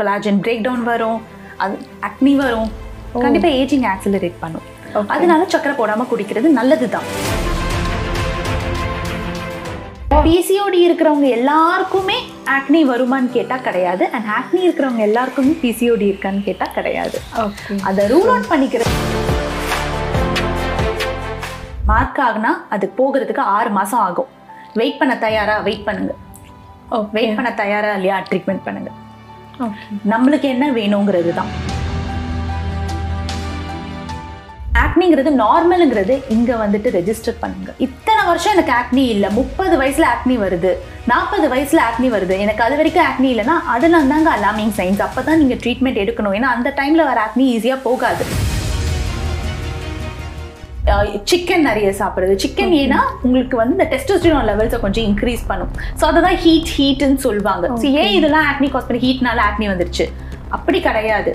Collagen break down வரும் அது அக்னி வரும். கண்டிப்பா ஏஜிங் ஆக்சிலரேட் பண்ணும். அதனால சக்கரை போடாம குடிக்கிறது நல்லதுதான். பிசிஓடி இருக்கிறவங்க எல்லாருக்குமே ஆக்னி வருமான்னு கேட்டா கிடையாது. அண்ட் ஆக்னி இருக்கிறவங்க எல்லாருக்குமே பிசிஓடி இருக்கான்னு கேட்டா கிடையாது. அதை ரூல் அவுட் பண்ணிக்கிறது மார்க் ஆகுனா அது போகிறதுக்கு ஆறு மாசம் ஆகும். வெயிட் பண்ண தயாரா? வெயிட் பண்ணுங்க. ஓகே வெயிட் பண்ண தயாரா இல்லையா? ட்ரீட்மெண்ட் பண்ணுங்க. நம்மளுக்கு என்ன வேணுங்கிறது தான் ஆக்னிங்கிறது நார்மலுங்கிறது இங்க வந்துட்டு ரெஜிஸ்டர் பண்ணுங்க. இத்தனை வருஷம் எனக்கு ஆக்னி இல்ல. முப்பது வயசுல ஆக்னி வருது. நாற்பது வயசுல ஆக்னி வருது. எனக்கு அது வரைக்கும் ஆக்னி இல்லைன்னா அதெல்லாம் தாங்க அலாமிங் சைன்ஸ் அப்பதான் நீங்க ட்ரீட்மெண்ட் எடுக்கணும். ஏன்னா அந்த டைம்ல வர ஆக்னி ஈஸியா போகாது. சிக்கன் நிறைய சாப்பிடுறது. சிக்கன் ஏன்னா உங்களுக்கு வந்து இந்த டெஸ்டோஸ்டிரோன் லெவல்ஸை கொஞ்சம் இன்க்ரீஸ் பண்ணும். ஸோ அதை தான் ஹீட் ஹீட்னு சொல்லுவாங்க. ஸோ ஏன் இதெல்லாம் ஆக்னி காஸ் பண்ணி ஹீட்னால ஆக்னி வந்துருச்சு? அப்படி கிடையாது.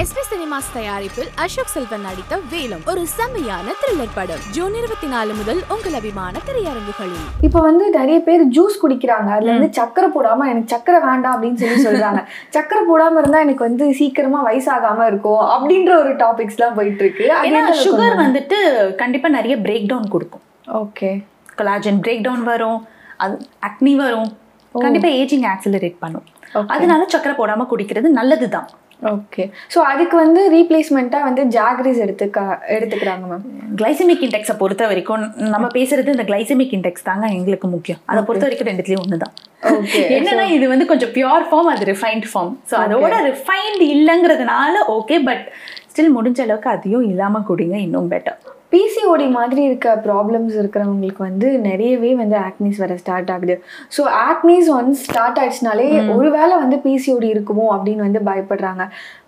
எஸ்பி சினிமாஸ் தயாரிப்பில் அசோக் செல்வன் நடித்த வேலம். ஒரு செம்மையான த்ரில்லர் படம். ஜூன் இருபத்தி நாலு முதல் உங்கள் அபிமான திரையரங்குகளில். இப்போ வந்து நிறைய பேர் ஜூஸ் குடிக்கிறாங்க. அதுல வந்து சக்கரை போடாம எனக்கு சக்கரை வேண்டாம் அப்படின்னு சொல்லி சொல்றாங்க. சக்கரை போடாம இருந்தா எனக்கு வந்து சீக்கிரமா வயசாகாம இருக்கும் அப்படின்ற ஒரு டாபிக்ஸ் எல்லாம் போயிட்டு இருக்கு ஏன்னா சுகர் வந்துட்டு கண்டிப்பா நிறைய பிரேக் டவுன் கொடுக்கும். ஓகே கொலாஜன் பிரேக் டவுன் வரும். அது அக்னி வரும். கண்டிப்பா ஏஜிங் ஆக்சிலரேட் பண்ணும். அதனால சக்கரை போடாம குடிக்கிறது நல்லதுதான். ஓகே ஸோ அதுக்கு வந்து ரீப்ளேஸ்மெண்ட்டா வந்து ஜாகரிஸ் எடுத்துக்க எடுத்துக்கிறாங்க மேம் கிளைசமிக் இண்டெக்ஸை பொறுத்த வரைக்கும் நம்ம பேசுறது இந்த கிளைசமிக் இண்டெக்ஸ் தாங்க எங்களுக்கு முக்கியம். அதை பொறுத்த வரைக்கும் ரெண்டுத்துலயும் ஒண்ணுதான். ஓகே என்னன்னா இது வந்து கொஞ்சம் பியூர் ஃபார்ம் அது ரிஃபைன்ட் ஃபார்ம் ஸோ அதோட ரிஃபைன்டு இல்லைங்கிறதுனால ஓகே பட் ஸ்டில் முடிஞ்ச அளவுக்கு அதையும் இல்லாம குடிங்க இன்னும் பெட்டர் பிசிஓடி மாதிரி இருக்க ப்ராப்ளம்ஸ் இருக்கிறவங்களுக்கு வந்து நிறையவே வந்து ஆக்னிஸ் வர ஸ்டார்ட் ஆகுது. ஸோ ஆக்னிஸ் ஒன்ஸ் ஸ்டார்ட் ஆயிடுச்சுனாலே ஒருவேளை வந்து பிசிஓடி இருக்குமோ அப்படின்னு வந்து பயப்படுறாங்க.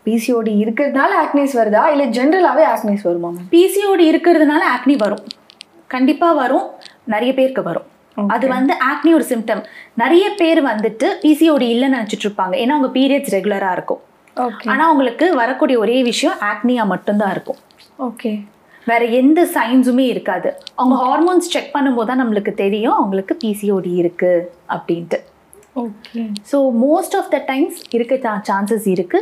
பிசிஓடி இருக்கிறதுனால ஆக்னிஸ் வருதா? இல்லை ஜென்ரலாகவே ஆக்னிஸ் வருமா பிசிஓடி இருக்கிறதுனால ஆக்னி வரும். கண்டிப்பா வரும். நிறைய பேருக்கு வரும். அது வந்து ஆக்னி ஒரு சிம்டம் நிறைய பேர் வந்துட்டு பிசிஓடி இல்லைன்னு நினைச்சிட்டு இருப்பாங்க. ஏன்னா அவங்க பீரியட்ஸ் ரெகுலரா இருக்கும். ஓகே ஆனா அவங்களுக்கு வரக்கூடிய ஒரே விஷயம் ஆக்னியா மட்டும்தான் இருக்கும். ஓகே வேற எந்த சைன்ஸுமே இருக்காது. அவங்க ஹார்மோன்ஸ் செக் பண்ணும்போது தான் நம்மளுக்கு தெரியும் அவங்களுக்கு பிசிஓடி இருக்கு அப்படின்ட்டு. Okay so most of the times இருக்க சான்சஸ் இருக்கு.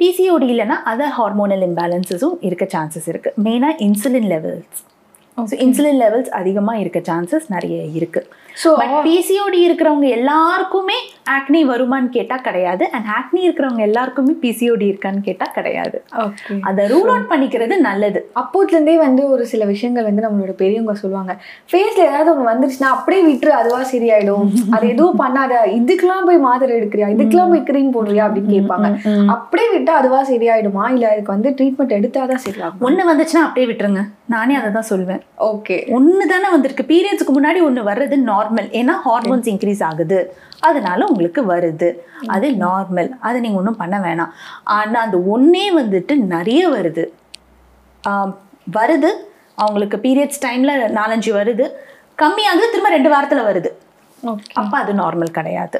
பிசிஓடி இல்லைன்னா அதர் ஹார்மோனல் இம்பேலன்சஸும் இருக்க சான்சஸ் இருக்கு. மெயினாக insulin levels so insulin levels அதிகமாக இருக்க சான்சஸ் நிறைய இருக்கு. ஸோ பட் பிசிஓடி இருக்கிறவங்க எல்லாருக்குமே ஆக்னி வருமான்னு கேட்டால் கிடையாது. அண்ட் ஆக்னி இருக்கிறவங்க எல்லாருக்குமே பிசிஓடி இருக்கான்னு கேட்டால் கிடையாது. அதை ரூல் அவுட் பண்ணிக்கிறது நல்லது. அப்போத்துலேருந்தே வந்து ஒரு சில விஷயங்கள் வந்து நம்மளோட பெரியவங்க சொல்லுவாங்க. ஃபேஸில் ஏதாவது ஒன்று வந்துருச்சுன்னா அப்படியே விட்டுரு அதுவா சரியாயிடும். அது எதுவும் பண்ணாத இதுக்கெல்லாம் போய் மாத்திரை எடுக்கிறியா? இதுக்கெல்லாம் போய் க்ரீம் போடுறியா? அப்படின்னு கேட்பாங்க. அப்படியே விட்டா அதுவா சரியாயிடுமா? இல்லை அதுக்கு வந்து ட்ரீட்மெண்ட் எடுத்தாதான் சரியாகும்? ஒன்று வந்துச்சுன்னா அப்படியே விட்டுருங்க. நானே அதை தான் சொல்வேன். ஓகே ஒன்று தானே வந்திருக்கு. பீரியட்ஸ்க்கு முன்னாடி ஒன்று வர்றது நார்மல் ஏன்னா ஹார்மோன்ஸ் இன்க்ரீஸ் ஆகுது. அதனால உங்களுக்கு வருது. அது நார்மல் அதை நீங்கள் ஒன்றும் பண்ண வேணாம். ஆனால் அந்த ஒன்றே வந்துட்டு நிறைய வருது. வருது. அவங்களுக்கு பீரியட்ஸ் டைமில் நாலஞ்சு வருது. கம்மியாகுது திரும்ப ரெண்டு வாரத்தில் வருது. அப்போ அது நார்மல் கிடையாது.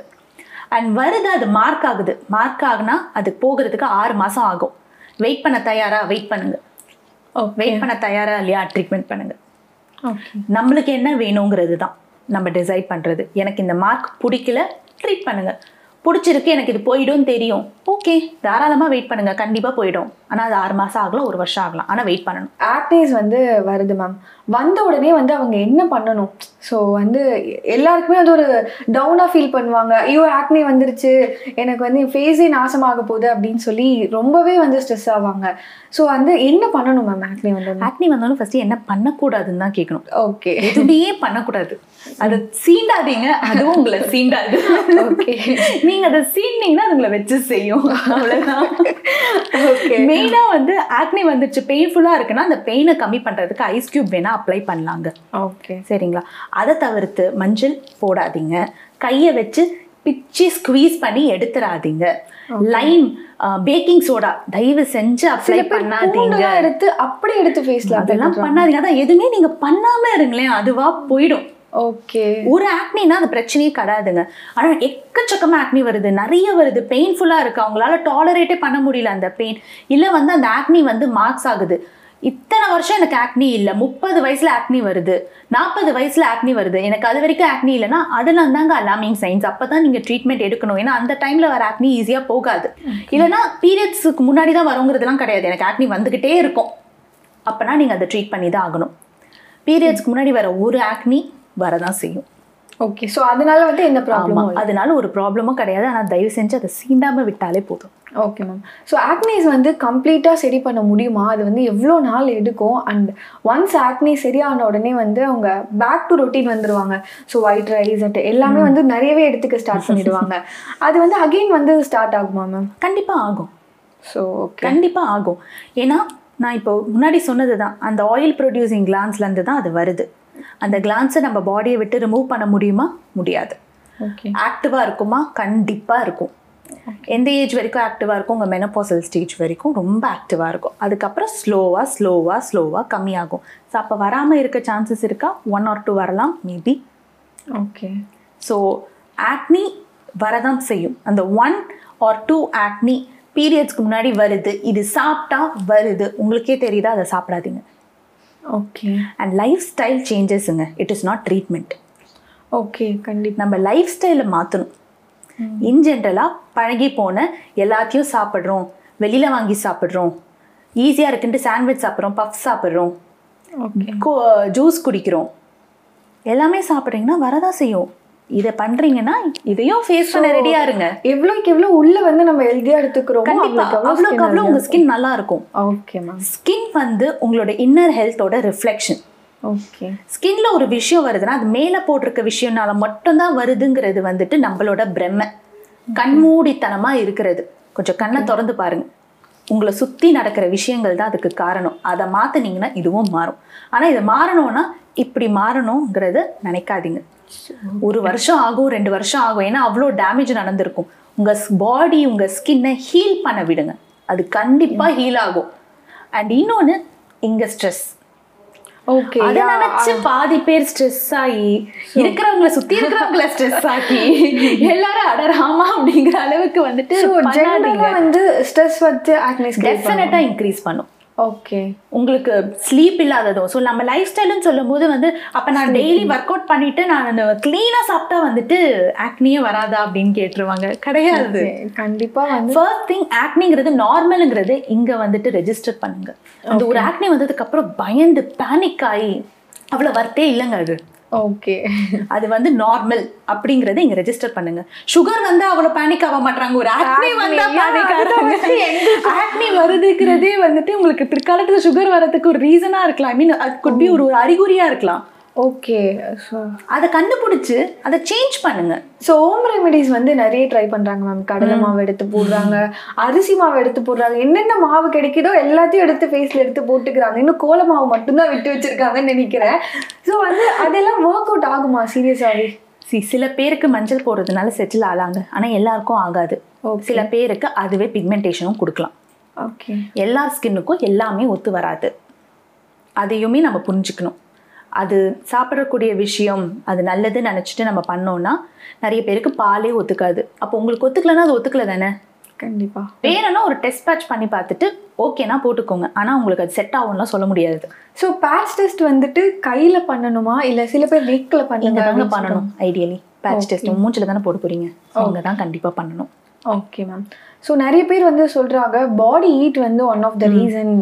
அண்ட் வருது அது மார்க் ஆகுது. மார்க் ஆகுனா அது போகிறதுக்கு ஆறு மாதம் ஆகும். வெயிட் பண்ண தயாரா? வெயிட் பண்ணுங்க. ஓகே வெயிட் பண்ண தயாரா இல்லையா? ட்ரீட்மெண்ட் பண்ணுங்க. ஓகே நம்மளுக்கு என்ன வேணுங்கிறது தான் நம்ம டிசைட் பண்ணுறது எனக்கு இந்த மார்க் பிடிக்கல ட்ரீட் பண்ணுங்க. பிடிச்சிருக்கு எனக்கு இது போயிடும் தெரியும். ஓகே தாராளமாக வெயிட் பண்ணுங்க. கண்டிப்பாக போயிடும். ஆனால் அது ஆறு மாதம் ஆகலாம் ஒரு வருஷம் ஆகலாம். ஆனால் வெயிட் பண்ணணும். ஆக்னேஸ் வந்து வருது மேம் வந்த உடனே வந்து அவங்க என்ன பண்ணணும்? ஸோ வந்து எல்லாருக்குமே அது ஒரு டவுனாக ஃபீல் பண்ணுவாங்க. ஐயோ ஆக்னே வந்துருச்சு. எனக்கு வந்து ஃபேஸே நாசமாக போகுது அப்படின்னு சொல்லி ரொம்பவே வந்து ஸ்ட்ரெஸ் ஆவாங்க. ஸோ வந்து என்ன பண்ணணும் மேம் ஆக்னே வந்து ஆக்னி வந்தாலும் ஃபஸ்ட்டு என்ன பண்ணக்கூடாதுன்னு தான் கேட்கணும் ஓகே எதுவுமே பண்ணக்கூடாது. அதை சீண்டாதீங்க அதுவும் உங்களை சீண்டாது. ஓகே நீங்க அதை சீண்டிங்கன்னா அது உங்களை வச்சு செய்யும். அவ்வளவுதான். ஓகே மெயினா வந்து ஆக்னி வந்துருச்சு பெயின்ஃபுல்லா இருக்குன்னா அந்த பெயினை கம்மி பண்றதுக்கு ஐஸ் கியூப் வேணா அப்ளை பண்ணலாங்க. ஓகே சரிங்களா? அதை தவிர்த்து மஞ்சள் போடாதீங்க. கையை வச்சு பிச்சு ஸ்குவீஸ் பண்ணி எடுத்துடாதீங்க லைம் பேக்கிங் சோடா தயவு செஞ்சு அப்ளை பண்ணாதீங்க. எடுத்து அப்படியே எடுத்து ஃபேஸ்ல அதெல்லாம் பண்ணாதீங்க. அதான் எதுவுமே நீங்க பண்ணாம இருங்களேன். அதுவா போயிடும். ஓகே ஒரு ஆக்னினா அது பிரச்சனையே கிடையாதுங்க ஆனா எக்கச்சக்கமா ஆக்னி வருது. நிறைய வருது. பெயின்ஃபுல்லா இருக்கு. அவங்களால டாலரேட்டே பண்ண முடியல அந்த பெயின் இல்ல வந்து அந்த ஆக்னி வந்து மார்க்ஸ் ஆகுது. இத்தனை வருஷம் எனக்கு ஆக்னி இல்லை. முப்பது வயசுல ஆக்னி வருது. நாற்பது வயசுல ஆக்னி வருது. எனக்கு அது வரைக்கும் ஆக்னி இல்லைன்னா அதெல்லாம் தாங்க அலாமிங் சைன்ஸ் அப்போ தான் நீங்கள் ட்ரீட்மெண்ட் எடுக்கணும். ஏன்னா அந்த டைமில் வர ஆக்னி ஈஸியாக போகாது. இல்லைன்னா பீரியட்ஸுக்கு முன்னாடி தான் வருங்கிறதுலாம் கிடையாது. எனக்கு ஆக்னி வந்துக்கிட்டே இருக்கும். அப்போனா நீங்கள் அதை ட்ரீட் பண்ணி தான் ஆகணும். பீரியட்ஸ்க்கு முன்னாடி வர ஒரு ஆக்னி வரதான் செய்யும். ஓகே ஸோ அதனால வந்து எந்த ஆமா. ப்ராப்ளமும் அதனால ஒரு ப்ராப்ளமும் கிடையாது. ஆனால் தயவு செஞ்சு அதை சீண்டாம விட்டாலே போதும். ஓகே மேம் ஸோ ஆக்னிஸ் வந்து கம்ப்ளீட்டாக சரி பண்ண முடியுமா? அது வந்து எவ்வளோ நாள் எடுக்கும்? அண்ட் ஒன்ஸ் ஆக்னி சரியான உடனே வந்து அவங்க பேக் டு ரொட்டீன் வந்துருவாங்க. ஸோ ஒயிட் ரைஸ் அட் எல்லாமே வந்து நிறையவே எடுத்துக்க ஸ்டார்ட் பண்ணிடுவாங்க. அது வந்து அகெயின் வந்து ஸ்டார்ட் ஆகுமா மேம் கண்டிப்பா ஆகும். ஸோ ஓகே கண்டிப்பா ஆகும். ஏன்னா நான் இப்போ முன்னாடி சொன்னது தான். அந்த ஆயில் ப்ரொடியூசிங் கிளான்ஸ்லேருந்து தான் அது வருது. அந்த கிளான்ஸை நம்ம பாடியை விட்டு ரிமூவ் பண்ண முடியுமா? முடியாது. ஆக்டிவாக இருக்குமா? கண்டிப்பாக இருக்கும். எந்த ஏஜ் வரைக்கும் ஆக்டிவாக இருக்கும் உங்கள் மெனப்போசல் ஸ்டேஜ் வரைக்கும் ரொம்ப ஆக்டிவாக இருக்கும். அதுக்கப்புறம் ஸ்லோவாக ஸ்லோவாக ஸ்லோவாக கம்மியாகும். ஸோ அப்போ வராமல் இருக்க சான்சஸ் இருக்கா? ஒன் ஆர் டூ வரலாம் மேபி ஓகே ஸோ ஆக்னி வரதான் செய்யும். அந்த ஒன் ஆர் டூ ஆக்னி பீரியட்ஸ்க்கு முன்னாடி வருது. இது சாப்பிட்டா வருது. உங்களுக்கே தெரியுதா? அதை சாப்பிடாதீங்க. Okay and life style சேஞ்சஸுங்க it is not treatment okay கண்டிப்பாக நம்ம லைஃப் ஸ்டைலை மாற்றணும் இன் ஜென்ரலாக பழகி போன எல்லாத்தையும் சாப்பிட்றோம். வெளியில் வாங்கி சாப்பிட்றோம். ஈஸியாக இருக்குன்ட்டு சாண்ட்விச் சாப்பிட்றோம் பஃப் சாப்பிட்றோம். ஜூஸ் குடிக்கிறோம். எல்லாமே சாப்பிட்றீங்கன்னா வரதான் செய்யும். இதை பண்ணுறீங்கன்னா இதையும் ஃபேஸ் பண்ண ரெடியாக இருங்க. எவ்வளோக்கு எவ்வளோ உள்ள வந்து நம்ம ஹெல்த்தியாக எடுத்துக்கிறோமோ கண்டிப்பா. அவ்வளோக்கு அவ்வளோ உங்க ஸ்கின் நல்லா இருக்கும். ஓகே மேம் ஸ்கின் வந்து உங்களோட இன்னர் ஹெல்த்தோட ரிஃப்ளெக்ஷன் ஓகே ஸ்கின்ல ஒரு விஷயம் வருதுன்னா அது மேலே போட்டிருக்க விஷயம்னால மட்டும்தான் வருதுங்கிறது வந்துட்டு நம்மளோட பிரமை கண்மூடித்தனமா இருக்கிறது. கொஞ்சம் கண்ணை திறந்து பாருங்க. உங்களை சுத்தி நடக்கிற விஷயங்கள் தான் அதுக்கு காரணம். அதை மாத்துனீங்கன்னா இதுவும் மாறும். ஆனா இது மாறணும்னா இப்படி மாறணுங்கிறத நினைக்காதீங்க. ஒரு வருஷம் ஆகும் ரெண்டு வருஷம் ஆகும். ஏன்னா அவ்வளோ டேமேஜ் நடந்திருக்கும். உங்க பாடி உங்க ஸ்கின்னை ஹீல் பண்ண விடுங்க. அது கண்டிப்பா ஹீல் ஆகும். அண்ட் இன்னொன்னு இங்க ஸ்ட்ரெஸ் அதை நினைச்சு பாதி பேர் ஸ்ட்ரெஸ் ஆகி இருக்கிறவங்கள சுத்தி இருக்கிறவங்கள ஸ்ட்ரெஸ் ஆக்கி எல்லாரும் அடராமா அப்படிங்கிற அளவுக்கு வந்துட்டு வந்து ஸ்ட்ரெஸ் ஆக்னிஸ் டெஃபினட்டா இன்க்ரீஸ் பண்ணும். ஓகே உங்களுக்கு ஸ்லீப் இல்லாததும் ஸோ நம்ம லைஃப் ஸ்டைல்னு சொல்லும் போது வந்து அப்போ நான் டெய்லி ஒர்க் அவுட் பண்ணிட்டு நான் க்ளீனாக சாப்பிட்டா வந்துட்டு ஆக்னியே வராதா அப்படின்னு கேட்டுருவாங்க. கிடையாது. கண்டிப்பாக வந்து ஃபர்ஸ்ட் திங் ஆக்னிங்கிறது நார்மலுங்கிறது இங்க வந்துட்டு ரெஜிஸ்டர் பண்ணுங்க. அந்த ஒரு ஆக்னி வந்ததுக்கு அப்புறம் பயந்து பேனிக் ஆகி அவ்வளோ வர்த்தே இல்லைங்க அது. ஓகே. அது வந்து நார்மல் அப்படிங்கறத இங்க ரெஜிஸ்டர் பண்ணுங்க. சுகர் வந்து அவ்வளவு பேனிக் ஆக மாட்டாங்க ஒரு ஆக்னி வந்தா பேனிக் ஆகுறாங்க ஆக்னி வருதுங்கிறதே வந்துட்டு உங்களுக்கு பிற்காலத்துல சுகர் வரதுக்கு ஒரு ரீசனா இருக்கலாம். ஐ மீன் அது குட் பி ஒரு ஒரு அறிகுறியா இருக்கலாம். ஓகே ஸோ அதை கண்டுபிடிச்சு அதை சேஞ்ச் பண்ணுங்க. ஸோ ஹோம் ரெமெடிஸ் வந்து நிறைய ட்ரை பண்ணுறாங்க மேம் கடலை மாவு எடுத்து போடுறாங்க அரிசி மாவு எடுத்து போடுறாங்க என்னென்ன மாவு கிடைக்குதோ எல்லாத்தையும் எடுத்து ஃபேஸில் எடுத்து போட்டுக்கிறாங்க. இன்னும் கோல மாவு மட்டும்தான் விட்டு வச்சிருக்காங்கன்னு நினைக்கிறேன். ஸோ வந்து அதெல்லாம் ஒர்க் அவுட் ஆகுமா? சீரியஸாகவே சி சில பேருக்கு மஞ்சள் போடுறதுனால செட்டில் ஆளாங்க ஆனா எல்லாருக்கும் ஆகாது. சில பேருக்கு அதுவே பிக்மெண்டேஷனும் கொடுக்கலாம். ஓகே எல்லா ஸ்கின்னுக்கும் எல்லாமே ஒத்து வராது. அதையுமே நம்ம புரிஞ்சுக்கணும். அது சாப்பிடக்கூடிய விஷயம் அது நல்லதுன்னு நினச்சிட்டு நம்ம பண்ணோம்னா நிறைய பேருக்கு பாலே ஒத்துக்காது. அப்போ உங்களுக்கு ஒத்துக்கலைன்னா அது ஒத்துக்கல தானே கண்டிப்பா. வேணும்னா ஒரு டெஸ்ட் பேட்ச் பண்ணி பார்த்துட்டு ஓகேனா போட்டுக்கோங்க. ஆனால் உங்களுக்கு அது செட் ஆகும்லாம் சொல்ல முடியாது. ஸோ பேட்ச் டெஸ்ட் வந்துட்டு கையில பண்ணணுமா? இல்ல சில பேர் இங்கே பண்ணுங்க பண்ணணும் ஐடியலி பேட்ச் டெஸ்ட் மூஞ்சில் தானே போட போறீங்க. அவங்க தான் கண்டிப்பாக பண்ணணும். ஓகே மேம் ஸோ நிறைய பேர் வந்து சொல்றாங்க பாடி ஹீட் வந்து ஒன் ஆஃப் த ரீசன்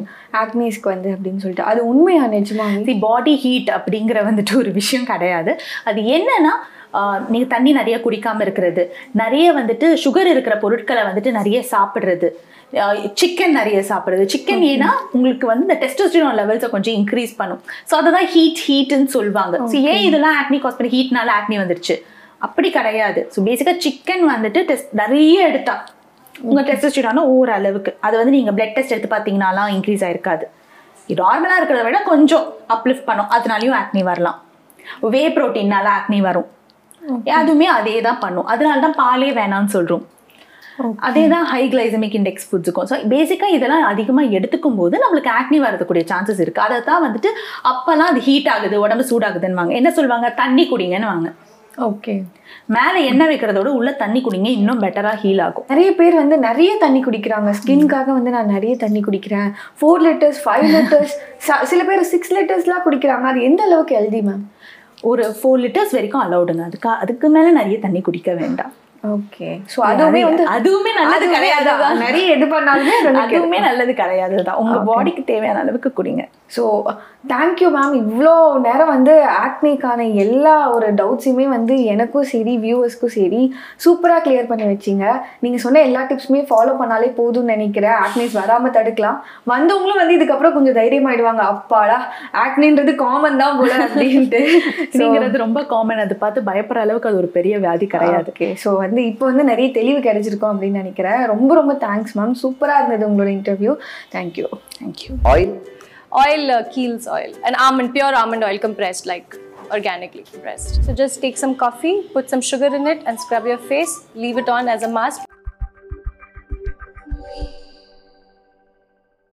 ஆக்னேஸ்க்கு வந்து அப்படின்னு சொல்லிட்டு. அது உண்மையா நிஜமாவே தி பாடி ஹீட் அப்படிங்கிற வந்துட்டு ஒரு விஷயம் கிடையாது. அது என்னன்னா ஆஹ், நீங்க தண்ணி நிறைய குடிக்காம இருக்கிறது. நிறைய வந்துட்டு சுகர் இருக்கிற பொருட்களை வந்துட்டு நிறைய சாப்பிடுறது. சிக்கன் நிறைய சாப்பிடுறது. சிக்கன் ஏன்னா உங்களுக்கு வந்து இந்த டெஸ்டோஸ்டிரோன் லெவல்ஸை கொஞ்சம் இன்க்ரீஸ் பண்ணும். ஸோ அதை தான் ஹீட் ஹீட்னு சொல்லுவாங்க. ஸோ ஏன் இதெல்லாம் ஆக்னி காஸ் பண்ணி ஹீட்னால ஆக்னி வந்துருச்சு? அப்படி கிடையாது. ஸோ பேசிக்காக சிக்கன் வந்துட்டு டெஸ்ட் நிறைய எடுத்தா. உங்க டெஸ்டோஸ்டிரானும் ஒவ்வொரு அளவுக்கு அது வந்து நீங்க பிளட் டெஸ்ட் எடுத்து பார்த்தீங்கனாலாம் இன்க்ரீஸ் ஆயிருக்காது. நார்மலாக இருக்கிறத விட கொஞ்சம் அப்லிஃப்ட் பண்ணும். அதனாலையும் ஆக்னி வரலாம். வே ப்ரோட்டீன்னால ஆக்னி வரும். அதுவுமே அதே தான் பண்ணும். அதனால தான் பாலே வேணாம்னு சொல்றோம். அதே தான் ஹை கிளைசமிக் இண்டெக்ஸ் ஃபுட்ஸுக்கும் ஸோ பேசிக்காக இதெல்லாம் அதிகமாக எடுத்துக்கும் போது நம்மளுக்கு ஆக்னி வரதுக்கூடிய சான்சஸ் இருக்குது அதை தான் வந்துட்டு அப்போல்லாம் அது ஹீட் ஆகுது உடம்பு சூடாகுதுன்னு வாங்க என்ன சொல்லுவாங்க? தண்ணி குடிங்கன்னு வாங்க ஓகே. மேலே எண்ணெய் வைக்கிறதோட உள்ள தண்ணி குடிங்க இன்னும் பெட்டராக ஹீல் ஆகும். நிறைய பேர் வந்து நிறைய தண்ணி குடிக்கிறாங்க. ஸ்கின்காக வந்து நான் நிறைய தண்ணி குடிக்கிறேன். ஃபோர் லிட்டர்ஸ் ஃபைவ் லிட்டர்ஸ் சில பேர் சிக்ஸ் லிட்டர்ஸ்லாம் குடிக்கிறாங்க. அது எந்த அளவுக்கு ஹெல்தி மேம் ஒரு ஃபோர் லிட்டர்ஸ் வரைக்கும் அலௌடுங்க அதுக்கு அதுக்கு மேலே நிறைய தண்ணி குடிக்க வேண்டாம். ஓகே. ஸோ அதுவுமே வந்து அதுவுமே நல்லது கிடையாது. நிறைய எது பண்ணாலுமே அதுவுமே நல்லது கிடையாது தான் உங்க பாடிக்கு தேவையான அளவுக்கு குடிங்க. ஸோ தேங்க்யூ மேம் இவ்வளோ நேரம் வந்து ஆக்னிக்கான எல்லா ஒரு டவுட்ஸையுமே வந்து எனக்கும் சரி வியூவர்ஸ்க்கும் சரி சூப்பராக கிளியர் பண்ணி வச்சிங்க. நீங்கள் சொன்ன எல்லா டிப்ஸுமே ஃபாலோ பண்ணாலே போதும்னு நினைக்கிறேன். ஆக்னிஸ் வராமல் தடுக்கலாம். வந்தவங்களும் வந்து இதுக்கப்புறம் கொஞ்சம் தைரியமாயிடுவாங்க அப்பாடா ஆக்னின்றது காமன் தான் போல அப்படின்ட்டு. நீங்கிறது ரொம்ப காமன் அது பார்த்து பயப்படுற அளவுக்கு அது ஒரு பெரிய வியாதி கிடையாது. ஓகே ஸோ வந்து இப்போ வந்து நிறைய தெளிவு கிடைச்சிருக்கோம் அப்படின்னு நினைக்கிறேன். ரொம்ப ரொம்ப தேங்க்ஸ் மேம் சூப்பராக இருந்தது உங்களோட interview thank you thank you Oil? Oil uh, keels oil. And almond pure almond oil compressed like organically compressed. So just take some coffee put some sugar in it and scrub your face. Leave it on as a mask